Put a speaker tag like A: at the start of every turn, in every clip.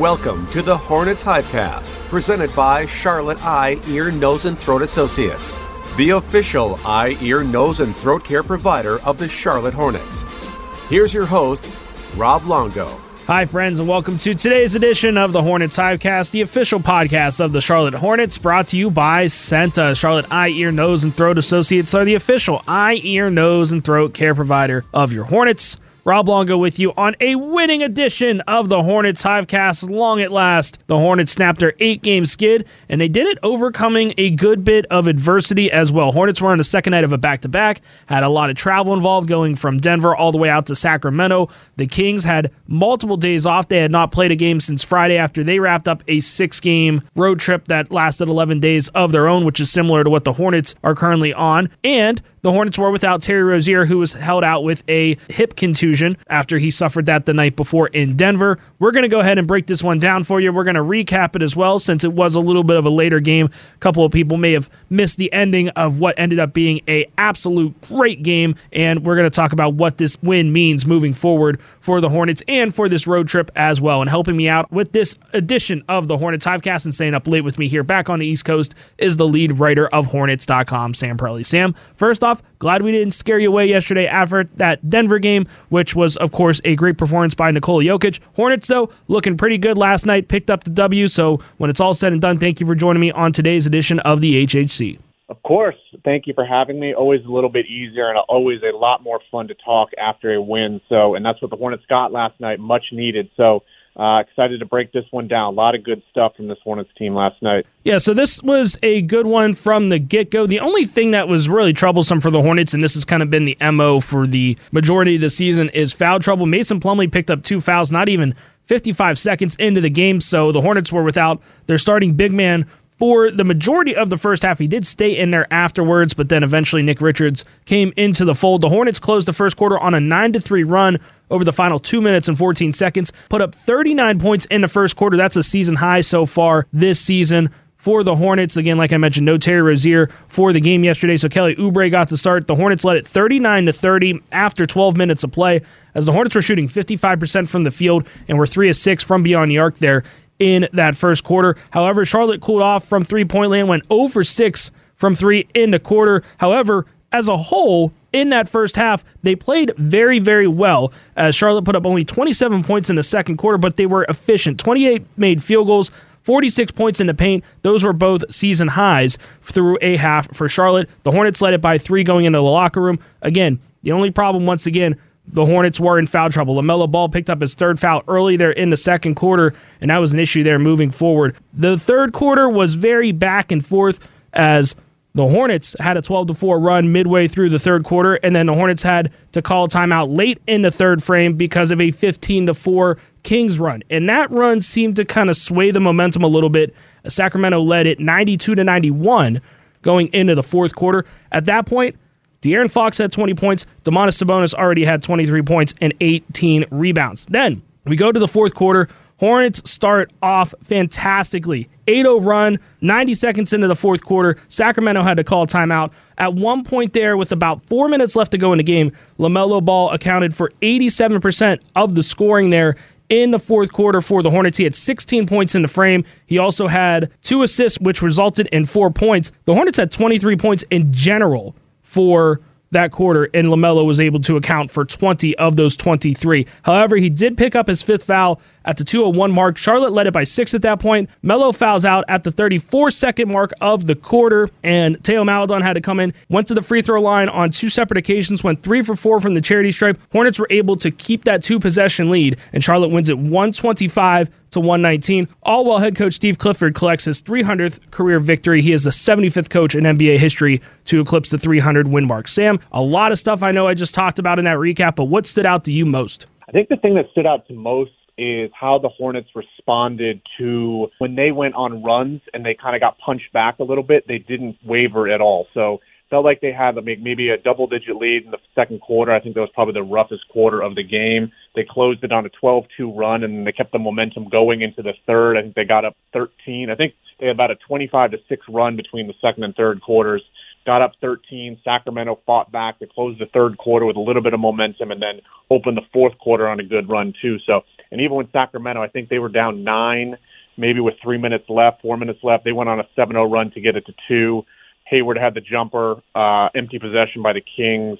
A: Welcome to the Hornets Hivecast, presented by Charlotte Eye, Ear, Nose, and Throat Associates, the official eye, ear, nose, and throat care provider of the Charlotte Hornets. Here's your host, Rob Longo.
B: Hi, friends, and welcome to today's edition of the Hornets Hivecast, the official podcast of the Charlotte Hornets, brought to you by CEENTA. Charlotte Eye, Ear, Nose, and Throat Associates are the official eye, ear, nose, and throat care provider of your Hornets. Rob Longo with you on a winning edition of the Hornets Hivecast. Long at last, the Hornets snapped their eight game skid, and they did it overcoming a good bit of adversity as well. Hornets were on the second night of a back to back, had a lot of travel involved going from Denver all the way out to Sacramento. The Kings had multiple days off. They had not played a game since Friday after they wrapped up a six game road trip that lasted 11 days of their own, which is similar to what the Hornets are currently on. And the Hornets were without Terry Rozier, who was held out with a hip contusion after he suffered that the night before in Denver. We're going to go ahead and break this one down for you. We're going to recap it as well, since it was a little bit of a later game. A couple of people may have missed the ending of what ended up being a absolute great game, and we're going to talk about what this win means moving forward for the Hornets and for this road trip as well. And helping me out with this edition of the Hornets Hivecast and staying up late with me here back on the East Coast is the lead writer of Hornets.com, Sam Perley. Sam, first off, glad we didn't scare you away yesterday after that Denver game, which was, of course, a great performance by Nikola Jokic. Hornets, though, looking pretty good last night, picked up the W. So when it's all said and done, thank you for joining me on today's edition of the HHC.
C: Of course. Thank you for having me. Always a little bit easier and always a lot more fun to talk after a win. So, and that's what the Hornets got last night, much needed. So, uh, excited to break this one down. A lot of good stuff from this Hornets team last night.
B: Yeah, so this was a good one from the get go. The only thing that was really troublesome for the Hornets, and this has kind of been the MO for the majority of the season, is foul trouble. Mason Plumlee picked up two fouls, not even 55 seconds into the game. So the Hornets were without their starting big man for the majority of the first half. He did stay in there afterwards, but then eventually Nick Richards came into the fold. The Hornets closed the first quarter on a 9 to 3 run over the final 2 minutes and 14 seconds, put up 39 points in the first quarter. That's a season high so far this season. For the Hornets, again, like I mentioned, no Terry Rozier for the game yesterday, so Kelly Oubre got the start. The Hornets led it 39 to 30 after 12 minutes of play, as the Hornets were shooting 55% from the field and were three of six from beyond the arc there in that first quarter. However, Charlotte cooled off from three point land, went oh over 6 from three in the quarter. However, as a whole, in that first half, they played very, very well. As Charlotte put up only 27 points in the second quarter, but they were efficient. 28 made field goals, 46 points in the paint. Those were both season highs through a half for Charlotte. The Hornets led it by three going into the locker room. Again, the only problem, once again, the Hornets were in foul trouble. LaMelo Ball picked up his third foul early there in the second quarter, and that was an issue there moving forward. The third quarter was very back and forth as the Hornets had a 12 to 4 run midway through the third quarter, and then the Hornets had to call a timeout late in the third frame because of a 15 to 4 Kings run. And that run seemed to kind of sway the momentum a little bit. Sacramento led it 92 to 91 going into the fourth quarter. At that point, De'Aaron Fox had 20 points. Domantas Sabonis already had 23 points and 18 rebounds. Then We go to the fourth quarter. Hornets start off fantastically. 8 0 run, 90 seconds into the fourth quarter. Sacramento had to call timeout. At one point there, with about four minutes left to go in the game, LaMelo Ball accounted for 87% of the scoring there in the fourth quarter for the Hornets. He had 16 points in the frame. He also had two assists, which resulted in four points. The Hornets had 23 points in general for that quarter, and LaMelo was able to account for 20 of those 23. However, he did pick up his fifth foul at the 201 mark. Charlotte led it by six at that point. Melo fouls out at the 34 second mark of the quarter, and Theo Maledon had to come in. Went to the free throw line on two separate occasions, went three for four from the charity stripe. Hornets were able to keep that two possession lead, and Charlotte wins it 125 to 119. All while head coach Steve Clifford collects his 300th career victory. He is the 75th coach in NBA history to eclipse the 300 win mark. Sam, a lot of stuff I know I just talked about in that recap, but what stood out to you most?
C: I think the thing that stood out to most is how the Hornets responded to when they went on runs and they kind of got punched back a little bit. They didn't waver at all. So felt like they had maybe a double digit lead in the second quarter. I think that was probably the roughest quarter of the game. They closed it on a 12-2 run and they kept the momentum going into the third. I think they got up 13. I think they had about a 25 to 6 run between the second and third quarters. Got up 13. Sacramento fought back. They closed the third quarter with a little bit of momentum and then opened the fourth quarter on a good run too. So, and even with Sacramento, I think they were down nine, maybe with three minutes left, four minutes left. They went on a 7-0 run to get it to two. Hayward had the jumper, uh, empty possession by the Kings,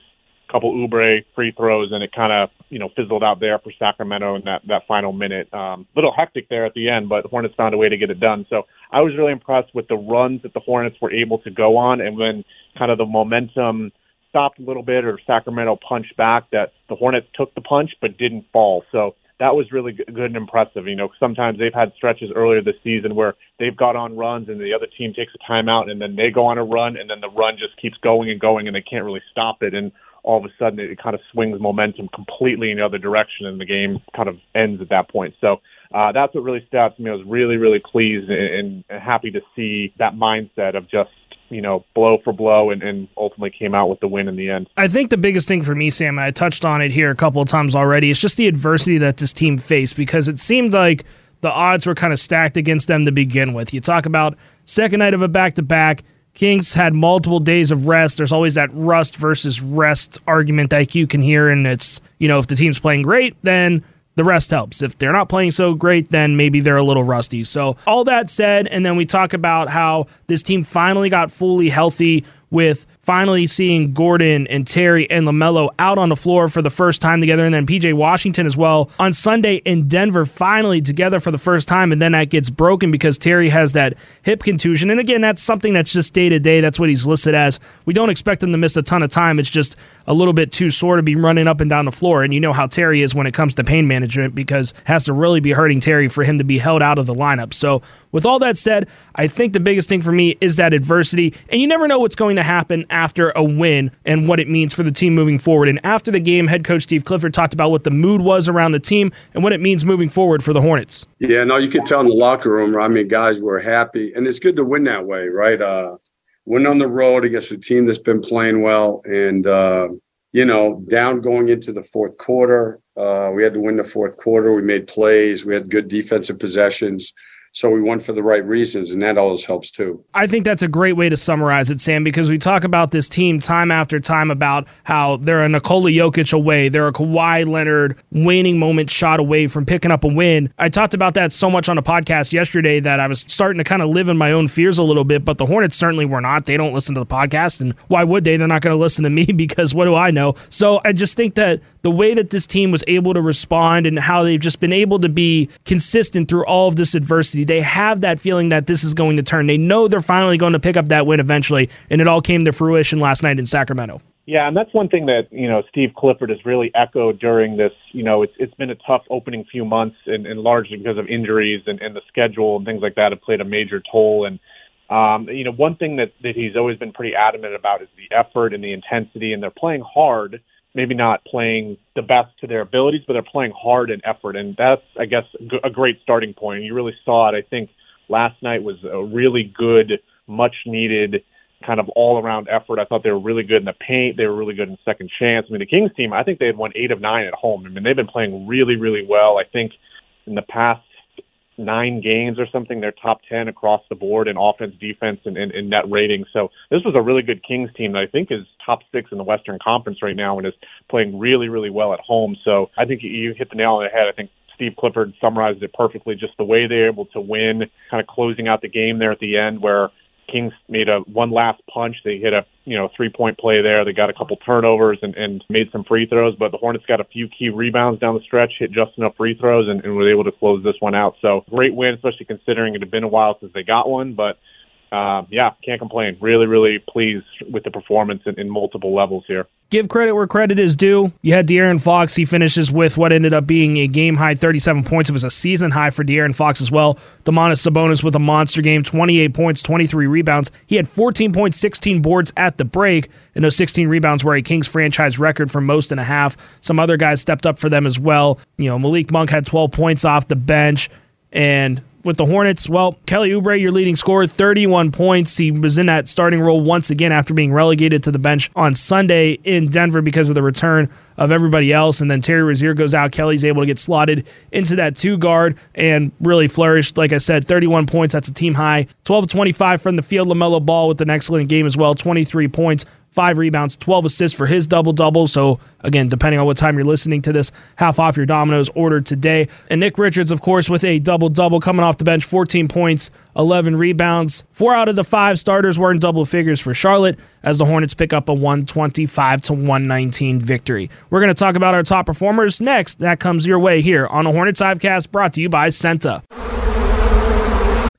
C: couple Oubre free throws, and it kind of you know fizzled out there for Sacramento in that that final minute. Um, little hectic there at the end, but Hornets found a way to get it done. So I was really impressed with the runs that the Hornets were able to go on, and when kind of the momentum stopped a little bit or Sacramento punched back, that the Hornets took the punch but didn't fall. So that was really good and impressive. You know, sometimes they've had stretches earlier this season where they've got on runs and the other team takes a timeout and then they go on a run and then the run just keeps going and going and they can't really stop it. And all of a sudden it kind of swings momentum completely in the other direction and the game kind of ends at that point. So uh, that's what really stood out to me. I was really, really pleased and, and happy to see that mindset of just you know, blow for blow and, and, ultimately came out with the win in the end.
B: I think the biggest thing for me, Sam, I touched on it here a couple of times already, is just the adversity that this team faced because it seemed like the odds were kind of stacked against them to begin with. You talk about second night of a back to back. Kings had multiple days of rest. There's always that rust versus rest argument that you can hear, and it's, you know, if the team's playing great, then the rest helps. If they're not playing so great, then maybe they're a little rusty. So, all that said, and then we talk about how this team finally got fully healthy with finally seeing Gordon and Terry and LaMelo out on the floor for the first time together, and then PJ Washington as well on Sunday in Denver, finally together for the first time. And then that gets broken because Terry has that hip contusion. And again, that's something that's just day to day. That's what he's listed as. We don't expect him to miss a ton of time. It's just a little bit too sore to be running up and down the floor. And you know how Terry is when it comes to pain management because it has to really be hurting Terry for him to be held out of the lineup. So, with all that said, I think the biggest thing for me is that adversity. And you never know what's going to happen after a win and what it means for the team moving forward. And after the game, head coach Steve Clifford talked about what the mood was around the team and what it means moving forward for the Hornets.
D: Yeah, no, you could tell in the locker room. I mean, guys were happy, and it's good to win that way, right? Uh, win on the road against a team that's been playing well, and uh, you know, down going into the fourth quarter. Uh, we had to win the fourth quarter. We made plays. We had good defensive possessions. So we won for the right reasons, and that always helps too.
B: I think that's a great way to summarize it, Sam, because we talk about this team time after time about how they're a Nikola Jokic away, they're a Kawhi Leonard waning moment shot away from picking up a win. I talked about that so much on a podcast yesterday that I was starting to kind of live in my own fears a little bit, but the Hornets certainly were not. They don't listen to the podcast, and why would they? They're not going to listen to me because what do I know? So I just think that the way that this team was able to respond and how they've just been able to be consistent through all of this adversity, they have that feeling that this is going to turn. They know they're finally going to pick up that win eventually, and it all came to fruition last night in Sacramento.
C: Yeah, and that's one thing that you know Steve Clifford has really echoed during this. You know, it's it's been a tough opening few months, and, and largely because of injuries and, and the schedule and things like that have played a major toll. And um, you know, one thing that that he's always been pretty adamant about is the effort and the intensity, and they're playing hard maybe not playing the best to their abilities, but they're playing hard and effort. And that's, I guess, a great starting point. You really saw it. I think last night was a really good, much needed kind of all around effort. I thought they were really good in the paint. They were really good in second chance. I mean, the Kings team, I think they had won eight of nine at home. I mean, they've been playing really, really well. I think in the past nine games or something, they're top 10 across the board in offense, defense, and, and, and net rating. So this was a really good Kings team that I think is top six in the Western Conference right now and is playing really, really well at home. So I think you hit the nail on the head. I think Steve Clifford summarized it perfectly. Just the way they're able to win, kind of closing out the game there at the end, where Kings made a one last punch. They hit a you know three point play there. They got a couple turnovers and, and made some free throws, but the Hornets got a few key rebounds down the stretch, hit just enough free throws, and, and were able to close this one out. So great win, especially considering it had been a while since they got one. But uh, yeah, can't complain. Really, really pleased with the performance in, in multiple levels here
B: give credit where credit is due. You had De'Aaron Fox. He finishes with what ended up being a game high 37 points. It was a season high for De'Aaron Fox as well. Domantas Sabonis with a monster game, 28 points, 23 rebounds. He had 14 points, 16 boards at the break, and those 16 rebounds were a Kings franchise record for most and a half. Some other guys stepped up for them as well. You know, Malik Monk had 12 points off the bench, and with the Hornets, well, Kelly Oubre, your leading scorer, 31 points. He was in that starting role once again after being relegated to the bench on Sunday in Denver because of the return of everybody else. And then Terry Rozier goes out. Kelly's able to get slotted into that two guard and really flourished. Like I said, 31 points. That's a team high. 12 25 from the field. LaMelo Ball with an excellent game as well. 23 points five rebounds, 12 assists for his double double. So, again, depending on what time you're listening to this, half off your Domino's ordered today. And Nick Richards, of course, with a double double coming off the bench, 14 points, 11 rebounds. Four out of the five starters were in double figures for Charlotte as the Hornets pick up a 125 to 119 victory. We're going to talk about our top performers next. That comes your way here on a Hornets Hivecast brought to you by CEENTA.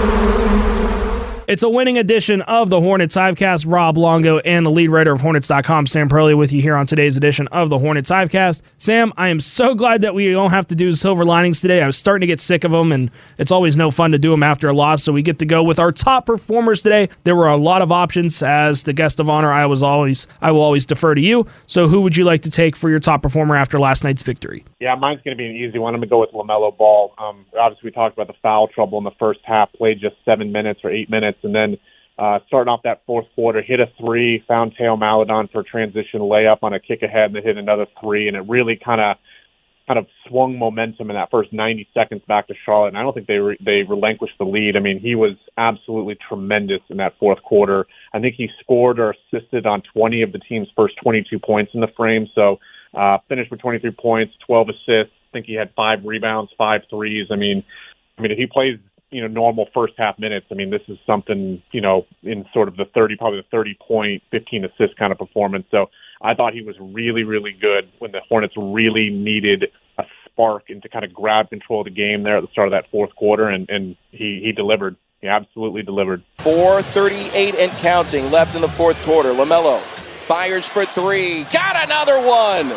E: Thank you.
B: It's a winning edition of the Hornets Hivecast. Rob Longo and the lead writer of Hornets.com, Sam Perley, with you here on today's edition of the Hornets Hivecast. Sam, I am so glad that we don't have to do silver linings today. I was starting to get sick of them, and it's always no fun to do them after a loss. So we get to go with our top performers today. There were a lot of options. As the guest of honor, I was always I will always defer to you. So who would you like to take for your top performer after last night's victory?
C: Yeah, mine's going to be an easy one. I'm going to go with LaMelo Ball. Um, obviously, we talked about the foul trouble in the first half. Played just seven minutes or eight minutes, and then uh, starting off that fourth quarter, hit a three, found Theo Maledon for a transition layup on a kick ahead, and then hit another three, and it really kind of kind of swung momentum in that first 90 seconds back to Charlotte. And I don't think they re- they relinquished the lead. I mean, he was absolutely tremendous in that fourth quarter. I think he scored or assisted on 20 of the team's first 22 points in the frame. So uh, finished with 23 points, 12 assists. I think he had five rebounds, five threes. I mean, I mean, if he plays you know, normal first half minutes. I mean, this is something, you know, in sort of the 30, probably the 30 point, 15 assist kind of performance. So I thought he was really, really good when the Hornets really needed a spark and to kind of grab control of the game there at the start of that fourth quarter. And, and he, he delivered. He absolutely delivered.
F: 438 and counting left in the fourth quarter. LaMelo fires for three. Got another one.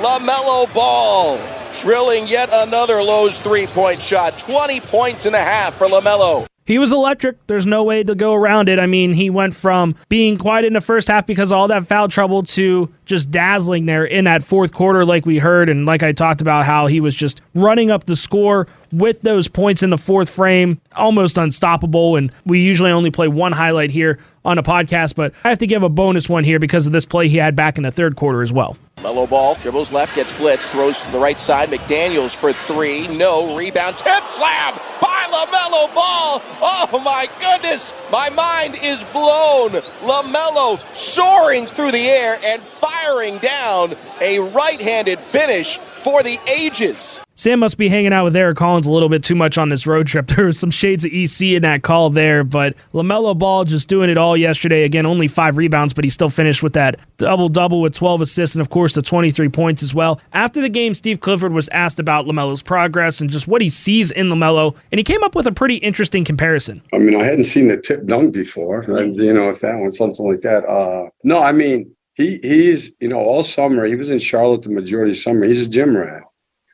F: LaMelo Ball drilling yet another Lowe's three point shot. 20 points and a half for LaMelo.
B: He was electric. There's no way to go around it. I mean, he went from being quiet in the first half because of all that foul trouble to just dazzling there in that fourth quarter, like we heard. And like I talked about, how he was just running up the score with those points in the fourth frame, almost unstoppable. And we usually only play one highlight here on a podcast, but I have to give a bonus one here because of this play he had back in the third quarter as well.
F: Melo Ball, dribbles left, gets blitz, throws to the right side. McDaniels for three, no rebound, tip slam by LaMelo Ball. Oh my goodness, my mind is blown. LaMelo soaring through the air and firing down a right handed finish for the ages.
B: Sam must be hanging out with Eric Collins a little bit too much on this road trip. There was some shades of EC in that call there, but LaMelo Ball just doing it all yesterday. Again, only five rebounds, but he still finished with that double double with 12 assists and, of course, the 23 points as well. After the game, Steve Clifford was asked about LaMelo's progress and just what he sees in LaMelo, and he came up with a pretty interesting comparison.
D: I mean, I hadn't seen the tip dunk before, you know, if that one, something like that. Uh, no, I mean, he he's, you know, all summer, he was in Charlotte the majority of summer. He's a gym rat.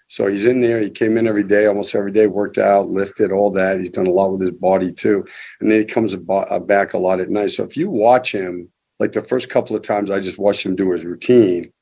D: So he's in there. He came in every day, almost every day, worked out, lifted, all that. He's done a lot with his body too. And then he comes back a lot at night. So if you watch him, like the first couple of times I just watched him do his routine,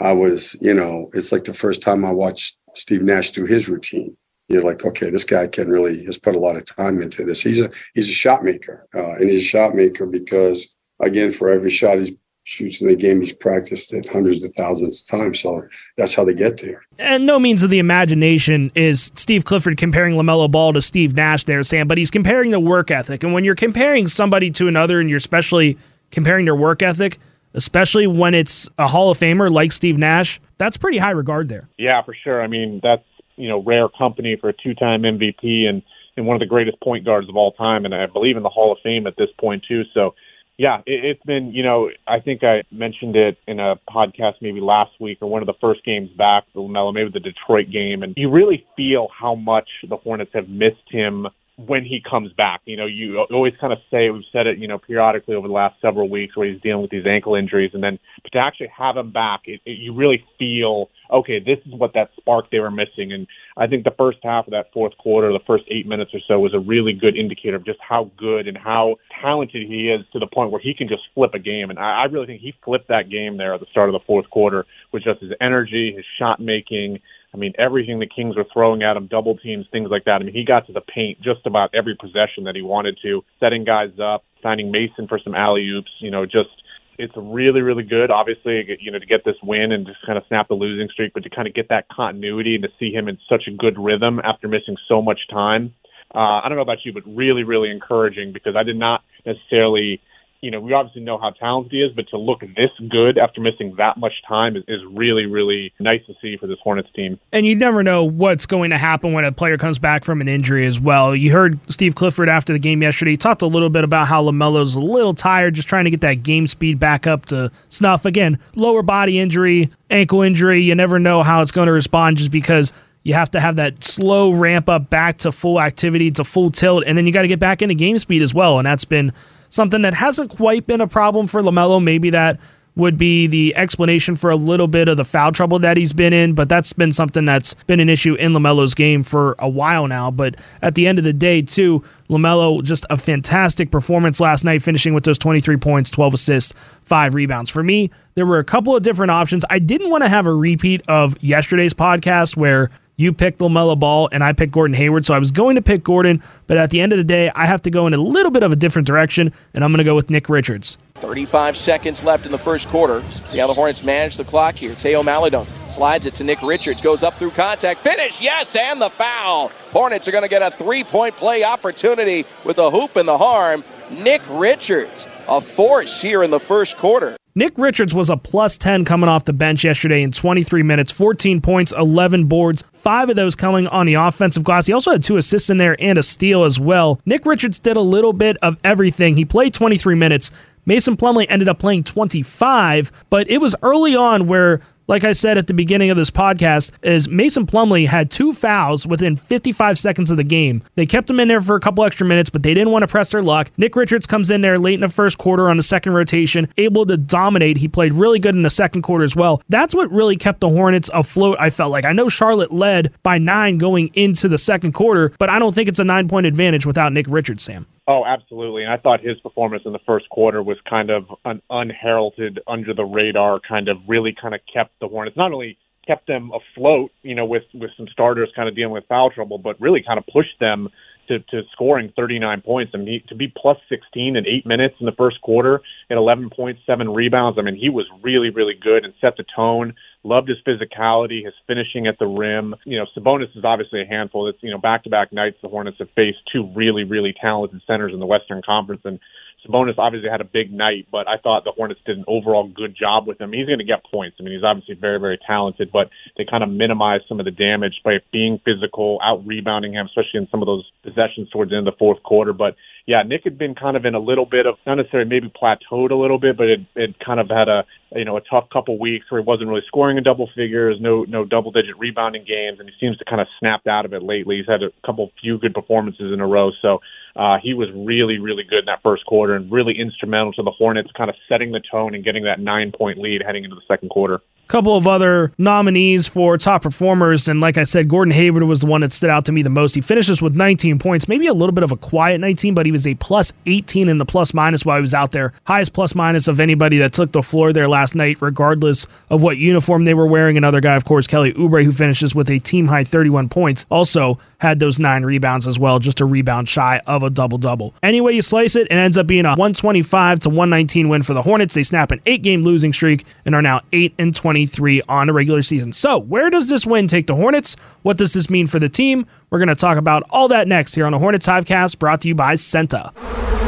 D: I was, you know, it's like the first time I watched Steve Nash do his routine. You're like, okay, this guy can really has put a lot of time into this. He's a he's a shot maker, uh, and he's a shot maker because again, for every shot he's shoots in the game. He's practiced it hundreds of thousands of times. So that's how they get there.
B: And no means of the imagination is Steve Clifford comparing LaMelo Ball to Steve Nash there, Sam, but he's comparing the work ethic. And when you're comparing somebody to another and you're especially comparing their work ethic, especially when it's a Hall of Famer like Steve Nash, that's pretty high regard there.
C: Yeah, for sure. I mean, that's, you know, rare company for a two time MVP and, and one of the greatest point guards of all time. And I believe in the Hall of Fame at this point, too. So, yeah, it, it's been, you know, I think I mentioned it in a podcast maybe last week or one of the first games back, the LaMelo, maybe the Detroit game, and you really feel how much the Hornets have missed him when he comes back. You know, you always kind of say, we've said it, you know, periodically over the last several weeks where he's dealing with these ankle injuries. And then but to actually have him back, it, it, you really feel, okay, this is what that spark they were missing. And I think the first half of that fourth quarter, the first eight minutes or so was a really good indicator of just how good and how talented he is to the point where he can just flip a game. And I, I really think he flipped that game there at the start of the fourth quarter with just his energy, his shot making, I mean, everything the Kings were throwing at him, double teams, things like that. I mean, he got to the paint just about every possession that he wanted to, setting guys up, finding Mason for some alley oops. You know, just it's really, really good. Obviously, you know, to get this win and just kind of snap the losing streak, but to kind of get that continuity and to see him in such a good rhythm after missing so much time. Uh, I don't know about you, but really, really encouraging because I did not necessarily you know, we obviously know how talented he is, but to look this good after missing that much time is, is really, really nice to see for this Hornets team.
B: And you never know what's going to happen when a player comes back from an injury as well. You heard Steve Clifford after the game yesterday. He talked a little bit about how LaMelo's a little tired, just trying to get that game speed back up to snuff. Again, lower body injury, ankle injury. You never know how it's going to respond just because you have to have that slow ramp up back to full activity, to full tilt, and then you got to get back into game speed as well. And that's been something that hasn't quite been a problem for LaMelo. Maybe that would be the explanation for a little bit of the foul trouble that he's been in, but that's been something that's been an issue in LaMelo's game for a while now. But at the end of the day, too, LaMelo just a fantastic performance last night, finishing with those 23 points, 12 assists, five rebounds. For me, there were a couple of different options. I didn't want to have a repeat of yesterday's podcast where you picked LaMelo Ball and I picked Gordon Hayward. So I was going to pick Gordon, but at the end of the day, I have to go in a little bit of a different direction, and I'm going to go with Nick Richards.
F: 35 seconds left in the first quarter. See how the Hornets manage the clock here. Theo Maledon slides it to Nick Richards, goes up through contact, finish, yes, and the foul. Hornets are going to get a three point play opportunity with a hoop in the harm. Nick Richards, a force here in the first quarter.
B: Nick Richards was a plus 10 coming off the bench yesterday in 23 minutes, 14 points, 11 boards, five of those coming on the offensive glass. He also had two assists in there and a steal as well. Nick Richards did a little bit of everything. He played 23 minutes. Mason Plumlee ended up playing 25, but it was early on where like I said at the beginning of this podcast, is Mason Plumlee had two fouls within 55 seconds of the game. They kept him in there for a couple extra minutes, but they didn't want to press their luck. Nick Richards comes in there late in the first quarter on the second rotation, able to dominate. He played really good in the second quarter as well. That's what really kept the Hornets afloat, I felt like. I know Charlotte led by nine going into the second quarter, but I don't think it's a nine point advantage without Nick Richards, Sam.
C: Oh, absolutely. And I thought his performance in the first quarter was kind of an unheralded, under the radar, kind of really kind of kept the Hornets not only kept them afloat, you know, with with some starters kind of dealing with foul trouble, but really kind of pushed them to, to scoring 39 points. I mean, he, to be plus 16 in eight minutes in the first quarter at 11.7 rebounds. I mean, he was really, really good and set the tone. Loved his physicality, his finishing at the rim. You know, Sabonis is obviously a handful. It's, you know, back to back nights the Hornets have faced two really, really talented centers in the Western Conference. And Sabonis obviously had a big night, but I thought the Hornets did an overall good job with him. He's going to get points. I mean, he's obviously very, very talented, but they kind of minimized some of the damage by being physical, out rebounding him, especially in some of those possessions towards the end of the fourth quarter. But yeah, Nick had been kind of in a little bit of not necessarily maybe plateaued a little bit, but it, it kind of had a you know a tough couple weeks where he wasn't really scoring in double figures, no no double digit rebounding games, and he seems to kind of snapped out of it lately. He's had a couple few good performances in a row, so uh, he was really really good in that first quarter and really instrumental to the Hornets kind of setting the tone and getting that nine point lead heading into the second quarter
B: couple of other nominees for top performers. And like I said, Gordon Hayward was the one that stood out to me the most. He finishes with 19 points, maybe a little bit of a quiet 19, but he was a plus 18 in the plus minus while he was out there. Highest plus minus of anybody that took the floor there last night, regardless of what uniform they were wearing. Another guy, of course, Kelly Oubre, who finishes with a team high 31 points, also had those nine rebounds as well, just a rebound shy of a double double. Anyway, you slice it, it ends up being a 125 to 119 win for the Hornets. They snap an eight game losing streak and are now 8 and 23 on a regular season. So, where does this win take the Hornets? What does this mean for the team? We're going to talk about all that next here on the Hornets Hivecast brought to you by CEENTA.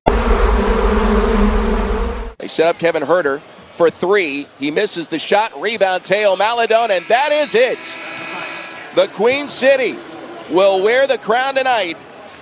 F: They set up Kevin Huerter for three. He misses the shot. Rebound, Theo Maledon, and that is it. The Queen City will wear the crown tonight.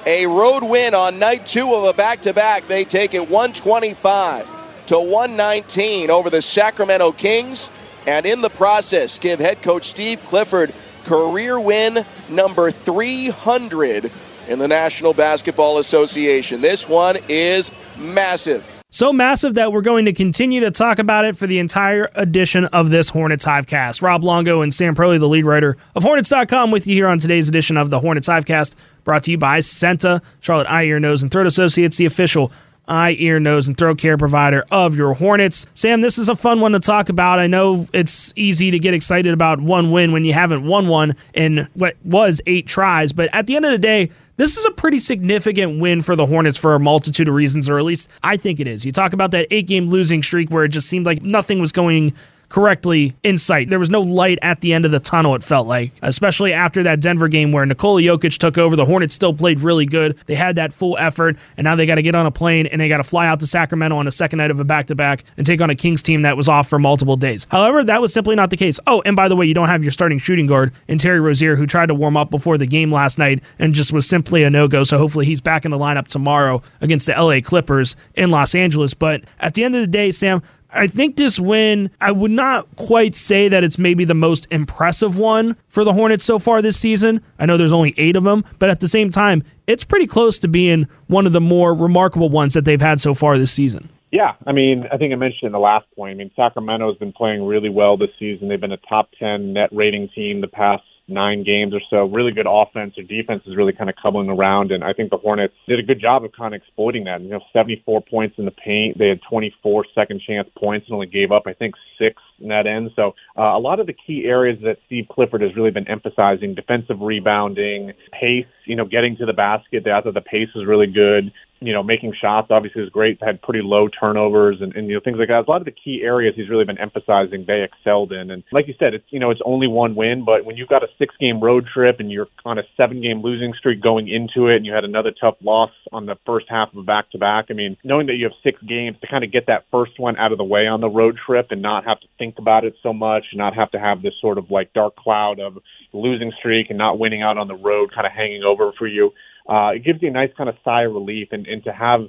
F: A road win on night two of a back to back. They take it 125 to 119 over the Sacramento Kings, and in the process, give head coach Steve Clifford career win number 300 in the National Basketball Association. This one is massive.
B: So massive that we're going to continue to talk about it for the entire edition of this Hornets Hivecast. Rob Longo and Sam Perley, the lead writer of Hornets.com, with you here on today's edition of the Hornets Hivecast, brought to you by CEENTA, Charlotte Eye, Ear, Nose, and Throat Associates, the official eye, ear, nose, and throat care provider of your Hornets. Sam, this is a fun one to talk about. I know it's easy to get excited about one win when you haven't won one in what was eight tries, but at the end of the day, this is a pretty significant win for the Hornets for a multitude of reasons, or at least I think it is. You talk about that eight game losing streak where it just seemed like nothing was going correctly in sight. There was no light at the end of the tunnel, it felt like, especially after that Denver game where Nikola Jokic took over. The Hornets still played really good. They had that full effort, and now they got to get on a plane and they got to fly out to Sacramento on a second night of a back to back and take on a Kings team that was off for multiple days. However, that was simply not the case. Oh, and by the way, you don't have your starting shooting guard in Terry Rozier, who tried to warm up before the game last night and just was simply a no go. So hopefully he's back in the lineup tomorrow against the LA Clippers in Los Angeles. But at the end of the day, Sam, I think this win, I would not quite say that it's maybe the most impressive one for the Hornets so far this season. I know there's only eight of them, but at the same time, it's pretty close to being one of the more remarkable ones that they've had so far this season.
C: Yeah, I mean, I think I mentioned in the last point. I mean, Sacramento has been playing really well this season. They've been a top 10 net rating team the past nine games or so. Really good offense. Their defense is really kind of coming around, and I think the Hornets did a good job of kind of exploiting that. You know, 74 points in the paint. They had 24 second chance points and only gave up, I think, six net end. So uh, a lot of the key areas that Steve Clifford has really been emphasizing: defensive rebounding, pace. You know, getting to the basket. I thought the pace was really good you know, making shots obviously is great. Had pretty low turnovers and, and you know things like that. A lot of the key areas he's really been emphasizing they excelled in. And like you said, it's you know it's only one win, but when you've got a six game road trip and you're on a seven game losing streak going into it, and you had another tough loss on the first half of a back to back. I mean, knowing that you have six games to kind of get that first one out of the way on the road trip and not have to think about it so much, not have to have this sort of like dark cloud of losing streak and not winning out on the road kind of hanging over for you uh, it gives you a nice kind of sigh of relief and, and to have,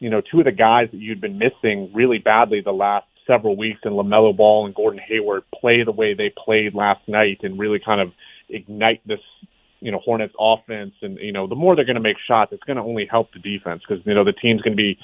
C: you know, two of the guys that you'd been missing really badly the last several weeks in LaMelo Ball and Gordon Hayward play the way they played last night and really kind of ignite this, you know, Hornets offense. And, you know, the more they're going to make shots, it's going to only help the defense because, you know, the team's going to be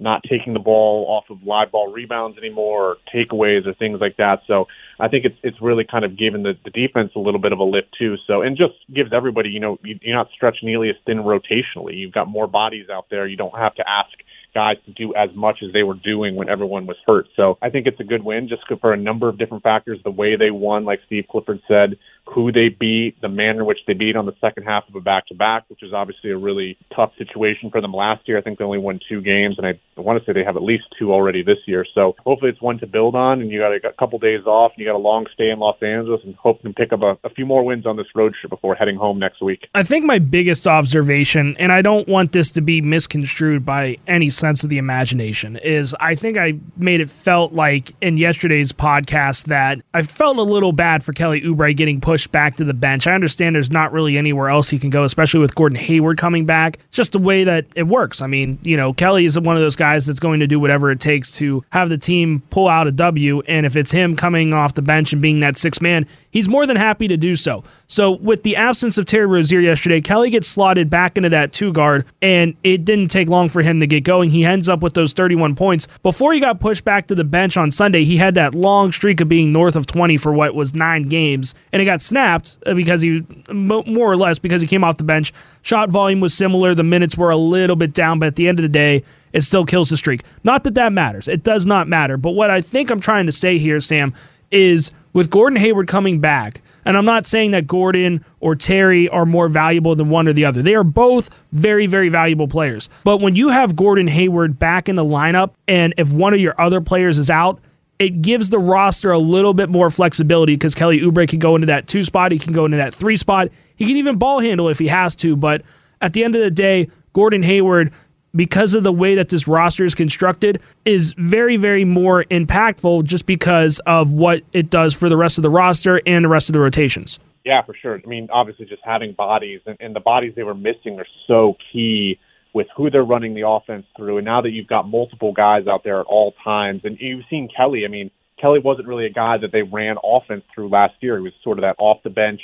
C: not taking the ball off of live ball rebounds anymore or takeaways or things like that. So I think it's it's really kind of given the, the defense a little bit of a lift too. So and just gives everybody, you know, you, you're not stretched nearly as thin rotationally. You've got more bodies out there. You don't have to ask guys to do as much as they were doing when everyone was hurt. So I think it's a good win just for a number of different factors. The way they won, like Steve Clifford said, who they beat, the manner in which they beat on the second half of a back-to-back, which is obviously a really tough situation for them last year. I think they only won two games, and I want to say they have at least two already this year. So hopefully it's one to build on, and you got a couple days off, and you got a long stay in Los Angeles, and hope to pick up a, a few more wins on this road trip before heading home next week.
B: I think my biggest observation, and I don't want this to be misconstrued by any sense of the imagination, is I think I made it felt like in yesterday's podcast that I felt a little bad for Kelly Oubre getting pushed back to the bench. I understand there's not really anywhere else he can go, especially with Gordon Hayward coming back. It's just the way that it works. I mean, you know, Kelly is one of those guys that's going to do whatever it takes to have the team pull out a W. And if it's him coming off the bench and being that six man, he's more than happy to do so. So with the absence of Terry Rozier yesterday, Kelly gets slotted back into that two guard, and it didn't take long for him to get going. He ends up with those 31 points. Before he got pushed back to the bench on Sunday, he had that long streak of being north of 20 for what was nine games, and it got snapped uh, because he, more or less, because he came off the bench. Shot volume was similar. The minutes were a little bit down, but at the end of the day, it still kills the streak. Not that that matters. It does not matter. But what I think I'm trying to say here, Sam, is with Gordon Hayward coming back, and I'm not saying that Gordon or Terry are more valuable than one or the other. They are both very, very valuable players. But when you have Gordon Hayward back in the lineup, and if one of your other players is out, it gives the roster a little bit more flexibility because Kelly Oubre can go into that two spot. He can go into that three spot. He can even ball handle if he has to. But at the end of the day, Gordon Hayward because of the way that this roster is constructed is very very more impactful just because of what it does for the rest of the roster and the rest of the rotations.
C: Yeah for sure. I mean obviously just having bodies and, and the bodies they were missing are so key with who they're running the offense through. And now that you've got multiple guys out there at all times and you've seen kelly i mean kelly wasn't really a guy that they ran offense through last year. He was sort of that off the bench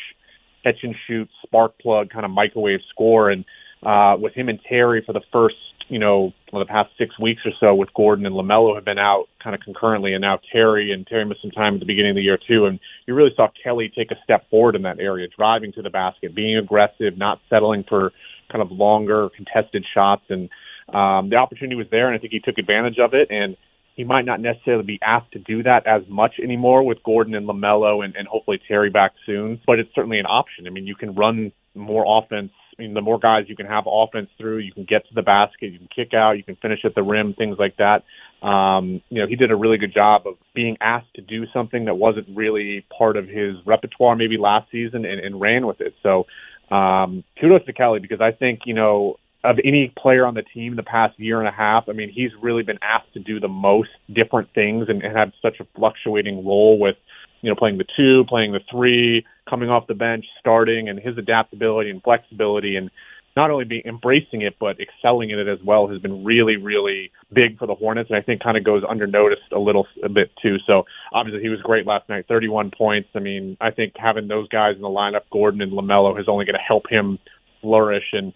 C: catch and shoot spark plug kind of microwave score and uh, with him and Terry for the first you know, for the past six weeks or so with Gordon and LaMelo have been out kind of concurrently, and now Terry and Terry missed some time at the beginning of the year too. And you really saw Kelly take a step forward in that area, driving to the basket, being aggressive, not settling for kind of longer contested shots. And um, the opportunity was there, and I think he took advantage of it. And he might not necessarily be asked to do that as much anymore with Gordon and LaMelo and, and hopefully Terry back soon, but it's certainly an option. I mean, you can run more offense I mean, the more guys you can have offense through, you can get to the basket, you can kick out, you can finish at the rim, things like that. um, you know, he did a really good job of being asked to do something that wasn't really part of his repertoire maybe last season and, and ran with it. So um, kudos to Kelly because I think, you know, of any player on the team the past year and a half, I mean, he's really been asked to do the most different things and, and have such a fluctuating role with, you know, playing the two, playing the three, coming off the bench, starting, and his adaptability and flexibility and not only be embracing it but excelling in it as well has been really, really big for the Hornets, and I think kind of goes undernoticed a little a bit too. So obviously he was great last night, 31 points. I mean, I think having those guys in the lineup, Gordon and LaMelo, is only going to help him flourish and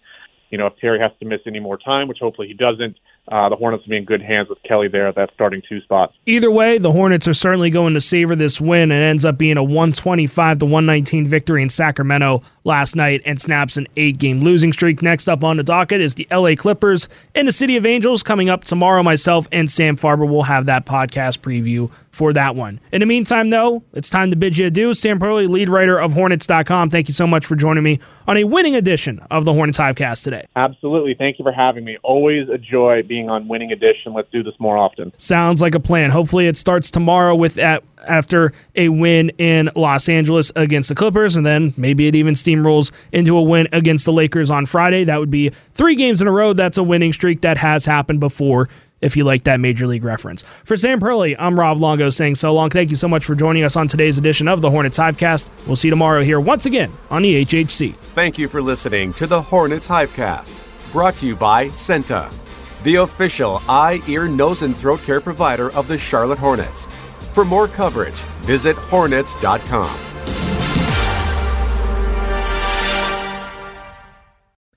C: you know, if Terry has to miss any more time, which hopefully he doesn't, uh, the Hornets will be in good hands with Kelly there at that starting two spots.
B: Either way, the Hornets are certainly going to savor this win. It ends up being a 125 to 119 victory in Sacramento last night and snaps an eight game losing streak. Next up on the docket is the LA Clippers and the City of Angels coming up tomorrow. Myself and Sam Farber will have that podcast preview for that one. In the meantime, though, it's time to bid you adieu. Sam Perley, lead writer of Hornets.com. Thank you so much for joining me on a winning edition of the Hornets Hivecast today.
C: Absolutely. Thank you for having me. Always a joy being on winning edition. Let's do this more often.
B: Sounds like a plan. Hopefully, it starts tomorrow with at after a win in Los Angeles against the Clippers, and then maybe it even steamrolls into a win against the Lakers on Friday. That would be three games in a row. That's a winning streak that has happened before if you like that Major League reference. For Sam Perley, I'm Rob Longo saying so long. Thank you so much for joining us on today's edition of the Hornets Hivecast. We'll see you tomorrow here once again on the HHC.
A: Thank you for listening to the Hornets Hivecast, brought to you by CEENTA, the official eye, ear, nose, and throat care provider of the Charlotte Hornets. For more coverage, visit hornets.com.